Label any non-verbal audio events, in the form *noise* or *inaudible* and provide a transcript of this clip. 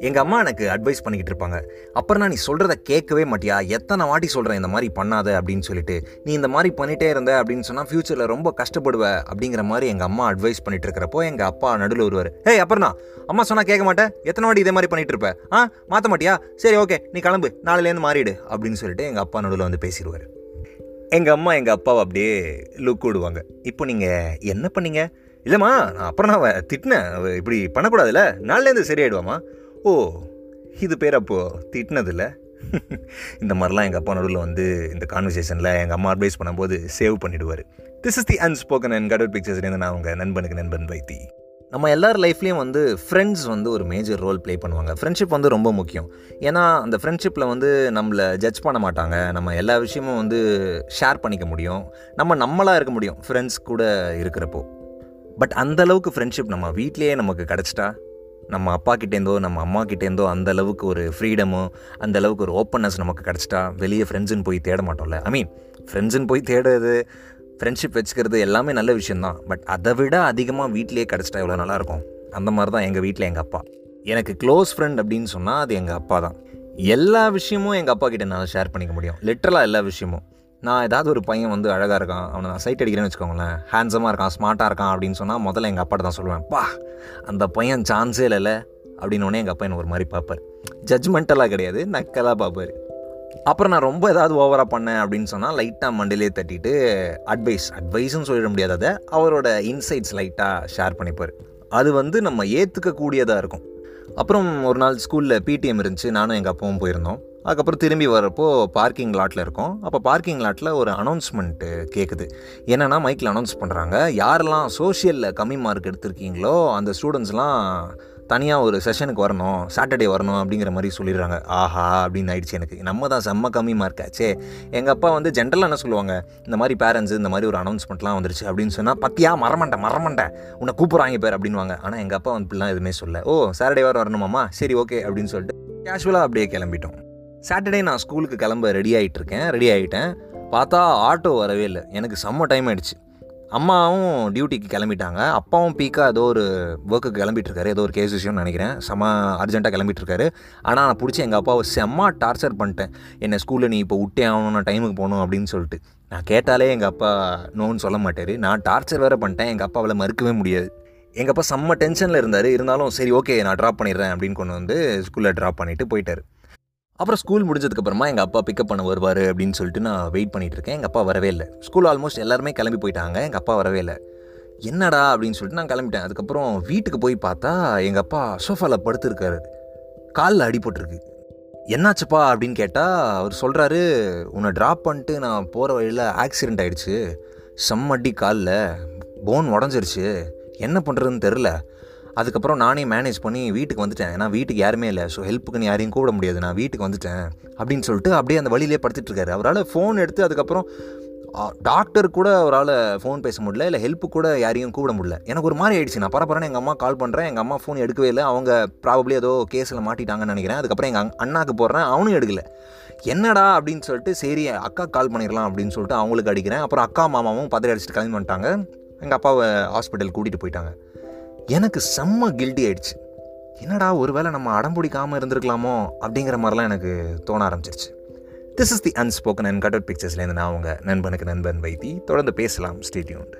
எங்கள் அம்மா எனக்கு அட்வைஸ் பண்ணிக்கிட்டு இருப்பாங்க. அப்புறம் நான் நீ சொல்கிறத கேட்கவே மாட்டியா? எத்தனை வாட்டி சொல்கிறேன் இந்த மாதிரி பண்ணாத அப்படின்னு சொல்லிட்டு. நீ இந்த மாதிரி பண்ணிகிட்டே இருந்த அப்படின்னு சொன்னால் ஃப்யூச்சரில் ரொம்ப கஷ்டப்படுவ அப்படிங்கிற மாதிரி எங்கள் அம்மா அட்வைஸ் பண்ணிட்டு இருக்கிறப்போ எங்கள் அப்பா நடுவில் வருவார். ஹே அப்புறம் அம்மா சொன்னால் கேட்க மாட்டேன் எத்தனை வாட்டி இதே மாதிரி பண்ணிட்டு இருப்ப? ஆ மாற்ற மாட்டியா? சரி ஓகே நீ கிளம்பு. நாளையிலேருந்து மாறிடு அப்படின்னு சொல்லிட்டு எங்கள் அப்பா நடுவில் வந்து பேசிடுவார். எங்கள் அம்மா எங்கள் அப்பாவை அப்படியே லுக் விடுவாங்க இப்போ நீங்கள் என்ன பண்ணீங்க? இல்லைம்மா நான் அப்புறம் நான் அவ திட்டினேன். அவள் இப்படி பண்ணக்கூடாதுல்ல? நாளிலேருந்து சரியாயிடுவாம்மா. ஓ இது பேர் அப்போது திட்டினதில்ல? *laughs* இந்த மாதிரிலாம் எங்கள் அப்பா நடுவில் வந்து இந்த கான்வர்சேஷனில் எங்கள் அம்மா அட்வைஸ் பண்ணும்போது save பண்ணிவிடுவார் this is the unspoken and cut out பிக்சர்ஸ்லேருந்து நான் உங்கள் நண்பனுக்கு நண்பன் வைத்தி. நம்ம எல்லார் லைஃப்லேயும் வந்து ஃப்ரெண்ட்ஸ் வந்து ஒரு மேஜர் ரோல் ப்ளே பண்ணுவாங்க. ஃப்ரெண்ட்ஷிப் வந்து ரொம்ப முக்கியம். ஏன்னா அந்த ஃப்ரெண்ட்ஷிப்பில் வந்து நம்மளை ஜட்ஜ் பண்ண மாட்டாங்க. நம்ம எல்லா விஷயமும் வந்து ஷேர் பண்ணிக்க முடியும். நம்ம நம்மளாக இருக்க முடியும் ஃப்ரெண்ட்ஸ் கூட இருக்கிறப்போ. பட் அந்த அளவுக்கு ஃப்ரெண்ட்ஷிப் நம்ம வீட்லேயே நமக்கு கிடச்சிட்டா நம்ம அப்பா கிட்டேருந்தோ நம்ம அம்மா கிட்டேருந்தோ அந்த அளவுக்கு ஒரு ஃப்ரீடமோ அந்த அளவுக்கு ஒரு ஓப்பன்னஸ் நமக்கு கிடச்சிட்டா வெளியே ஃப்ரெண்ட்ஸுன்னு போய் தேட மாட்டோம்ல. ஐ மீன் ஃப்ரெண்ட்ஸுன்னு போய் தேடுறது ஃப்ரெண்ட்ஷிப் வச்சுக்கிறது எல்லாமே நல்ல விஷயந்தான் பட் அதை விட அதிகமாக வீட்டிலேயே கிடச்சிட்டா எவ்வளோ நல்லாயிருக்கும்? அந்த மாதிரி தான் எங்கள் வீட்டில் எங்கள் அப்பா. எனக்கு க்ளோஸ் ஃப்ரெண்ட் அப்படின்னு சொன்னால் அது எங்கள் அப்பா தான். எல்லா விஷயமும் எங்கள் அப்பா கிட்ட என்னால் ஷேர் பண்ணிக்க முடியும். லிட்டரலாக எல்லா விஷயமும். நான் ஏதாவது ஒரு பையன் வந்து அழகாக இருக்கான் அவனை நான் சைட் அடிக்கிறேன்னு வச்சுக்கோங்களேன் ஹேண்ட்ஸமாக இருக்கான் ஸ்மார்ட்டாக இருக்கான் அப்படின்னு சொன்னால் முதல்ல எங்கள் அப்பாட்ட தான் சொல்லுவேன் பா அந்த பையன் சான்ஸே இல்லைல்ல அப்படின்னு உடனே எங்கள் அப்பா என்ன ஒரு மாதிரி பார்ப்பார். ஜட்ஜ்மெண்டலாக கிடையாது நக்கலாக பார்ப்பார். அப்புறம் நான் ரொம்ப ஏதாவது ஓவராக பண்ணேன் அப்படின்னு சொன்னால் லைட்டாக மண்டிலே தட்டிட்டு அட்வைஸ் அட்வைஸ்ன்னு சொல்லிட முடியாது அதை அவரோட இன்சைட்ஸ் லைட்டாக ஷேர் பண்ணிப்பார். அது வந்து நம்ம ஏற்றுக்கக்கூடியதாக இருக்கும். அப்புறம் ஒரு நாள் ஸ்கூலில் பிடிஎம் இருந்துச்சு நானும் எங்கள் அப்பாவும் போயிருந்தோம். அதுக்கப்புறம் திரும்பி வரப்போ பார்க்கிங் லாட்டில் இருக்கோம். அப்போ பார்க்கிங் லாட்டில் ஒரு அனௌன்ஸ்மெண்ட்டு கேட்குது என்னென்னா மைக்கில் அனௌன்ஸ் பண்ணுறாங்க யாரெல்லாம் சோஷியலில் கம்மி மார்க் எடுத்திருக்கீங்களோ அந்த ஸ்டூடெண்ட்ஸ்லாம் தனியாக ஒரு செஷனுக்கு வரணும் சாட்டர்டே வரணும் அப்படிங்கிற மாதிரி சொல்லிடுறாங்க. ஆஹா அப்படின்னு ஆயிடுச்சு எனக்கு. நம்ம தான் செம்ம கம்மி மார்க் ஆச்சே. எங்கள் அப்பா வந்து ஜென்ரலாக என்ன சொல்லுவாங்க? இந்த மாதிரி பேரண்ட்ஸ் இந்த மாதிரி ஒரு அனௌன்ஸ்மெண்ட்லாம் வந்துருச்சு அப்படின்னு சொன்னால் பத்தியா மரமண்டை மரமண்டை உன்னை கூப்பிட்றாங்க பேர் அப்படின்வாங்க ஆனால் எங்கள் அப்பா வந்து இப்படிலாம் எதுவுமே சொல்ல ஓ சாட்டர்டே வர வரணுமாம்மா? சரி ஓகே அப்படின்னு சொல்லிட்டு கேஷுவலாக அப்படியே கிளம்பிட்டோம். சாட்டர்டே நான் ஸ்கூலுக்கு கிளம்ப ரெடி ஆகிட்டு இருக்கேன் ரெடி ஆகிட்டேன் பார்த்தா ஆட்டோ வரவே இல்லை. எனக்கு செம்ம டைம் ஆகிடுச்சு அம்மாவும் டியூட்டிக்கு கிளம்பிட்டாங்க. அப்பாவும் பீக்காக ஏதோ ஒரு ஒர்க்குக்கு கிளம்பிட்டுருக்காரு. ஏதோ ஒரு கேஸ் விஷயம்னு நினைக்கிறேன். செம்ம அர்ஜென்ட்டாக கிளம்பிட்டுருக்காரு. ஆனால் நான் பிடிச்சி எங்கள் அப்பாவை செம்ம டார்ச்சர் பண்ணிட்டேன். என்னை ஸ்கூலில் நீ இப்போ விட்டே ஆகணும் நான் டைமுக்கு போகணும் அப்படின்னு சொல்லிட்டு. நான் கேட்டாலே எங்கள் அப்பா நோன்னு சொல்ல மாட்டார். நான் டார்ச்சர் வேறு பண்ணிட்டேன். எங்கள் அப்பாவில் மறுக்கவே முடியாது. எங்கள் அப்பா செம்ம டென்ஷனில் இருந்தார். இருந்தாலும் சரி ஓகே நான் ட்ராப் பண்ணிடுறேன் அப்படின்னு கொண்டு வந்து ஸ்கூலில் ட்ராப் பண்ணிவிட்டு போயிட்டார். அப்புறம் ஸ்கூல் முடிஞ்சதுக்கப்புறமா எங்கள் அப்பா பிக்கப் பண்ண வருவார் அப்படின்னு சொல்லிட்டு நான் வெயிட் பண்ணிகிட்டு இருக்கேன். எங்கள் அப்பா வரவே இல்லை. ஸ்கூல் ஆல்மோஸ்ட் எல்லாருமே கிளம்பி போயிட்டாங்க. எங்கள் அப்பா வரவே இல்லை. என்னடா? அப்படின்னு சொல்லிட்டு நான் கிளம்பிட்டேன். அதுக்கப்புறம் வீட்டுக்கு போய் பார்த்தா எங்கள் அப்பா சோஃபாவில் படுத்துருக்காரு. காலில் அடிபட்டிருக்கு என்னாச்சுப்பா? அப்படின்னு கேட்டால் அவர் சொல்கிறாரு உன்னை ட்ராப் பண்ணிட்டு நான் போகிற வழியில் ஆக்சிடெண்ட் ஆகிடுச்சு செம்மடி காலில். போன் உடஞ்சிருச்சு. என்ன பண்ணுறதுன்னு தெரில அதுக்கப்புறம் நானே மேனேஜ் பண்ணி வீட்டுக்கு வந்துட்டேன். ஏன்னா வீட்டுக்கு யாருமே இல்லை. ஸோ ஹெல்ப்புக்கு யாரையும் கூப்பிட முடியாது. நான் வீட்டுக்கு வந்துட்டேன். அப்படின்னு சொல்லிட்டு அப்படியே அந்த வழியிலே படுத்துட்டு இருக்காரு. அவரால் ஃபோன் எடுத்து அதுக்கப்புறம் டாக்டர் கூட அவரால் ஃபோன் பேச முடியல. இல்லை ஹெல்ப்பு கூட யாரையும் கூப்பிட முடியல. எனக்கு ஒரு மாதிரி ஆயிடுச்சு. நான் பரபரன்னு எங்கள் அம்மா கால் பண்ணுறேன் எங்கள் அம்மா ஃபோன் எடுக்கவே இல்லை. அவங்க ப்ராபப்ளி ஏதோ கேஸில் மாட்டிட்டாங்கன்னு நினைக்கிறேன். அதுக்கப்புறம் எங்கள் அண்ணாக்கு போடுறேன். அவனும் எடுக்கல. என்னடா அப்படின்னு சொல்லிட்டு சரி அக்கா கால் பண்ணிடலாம் அப்படின்னு சொல்லிட்டு அவங்களுக்கு அடிக்கிறேன். அப்புறம் அக்கா மாமாவும் பதறி அடிச்சுட்டு கிளம்பி பண்ணிட்டாங்க எங்கள் அப்பாவை ஹாஸ்பிட்டல் கூட்டிகிட்டு போயிட்டாங்க. எனக்கு செம்ம கில்ட்டி ஆயிடுச்சு. என்னடா ஒருவேளை நம்ம அடம் பிடிக்காமல் இருந்திருக்கலாமோ? அப்படிங்கிற மாதிரிலாம் எனக்கு தோண ஆரம்பிச்சிருச்சு. This is the unspoken and cut out பிக்சர்ஸ்லேருந்து நான் உங்கள் நண்பனுக்கு நண்பன் வைத்தி. தொடர்ந்து பேசலாம். ஸ்டேட்யூண்ட்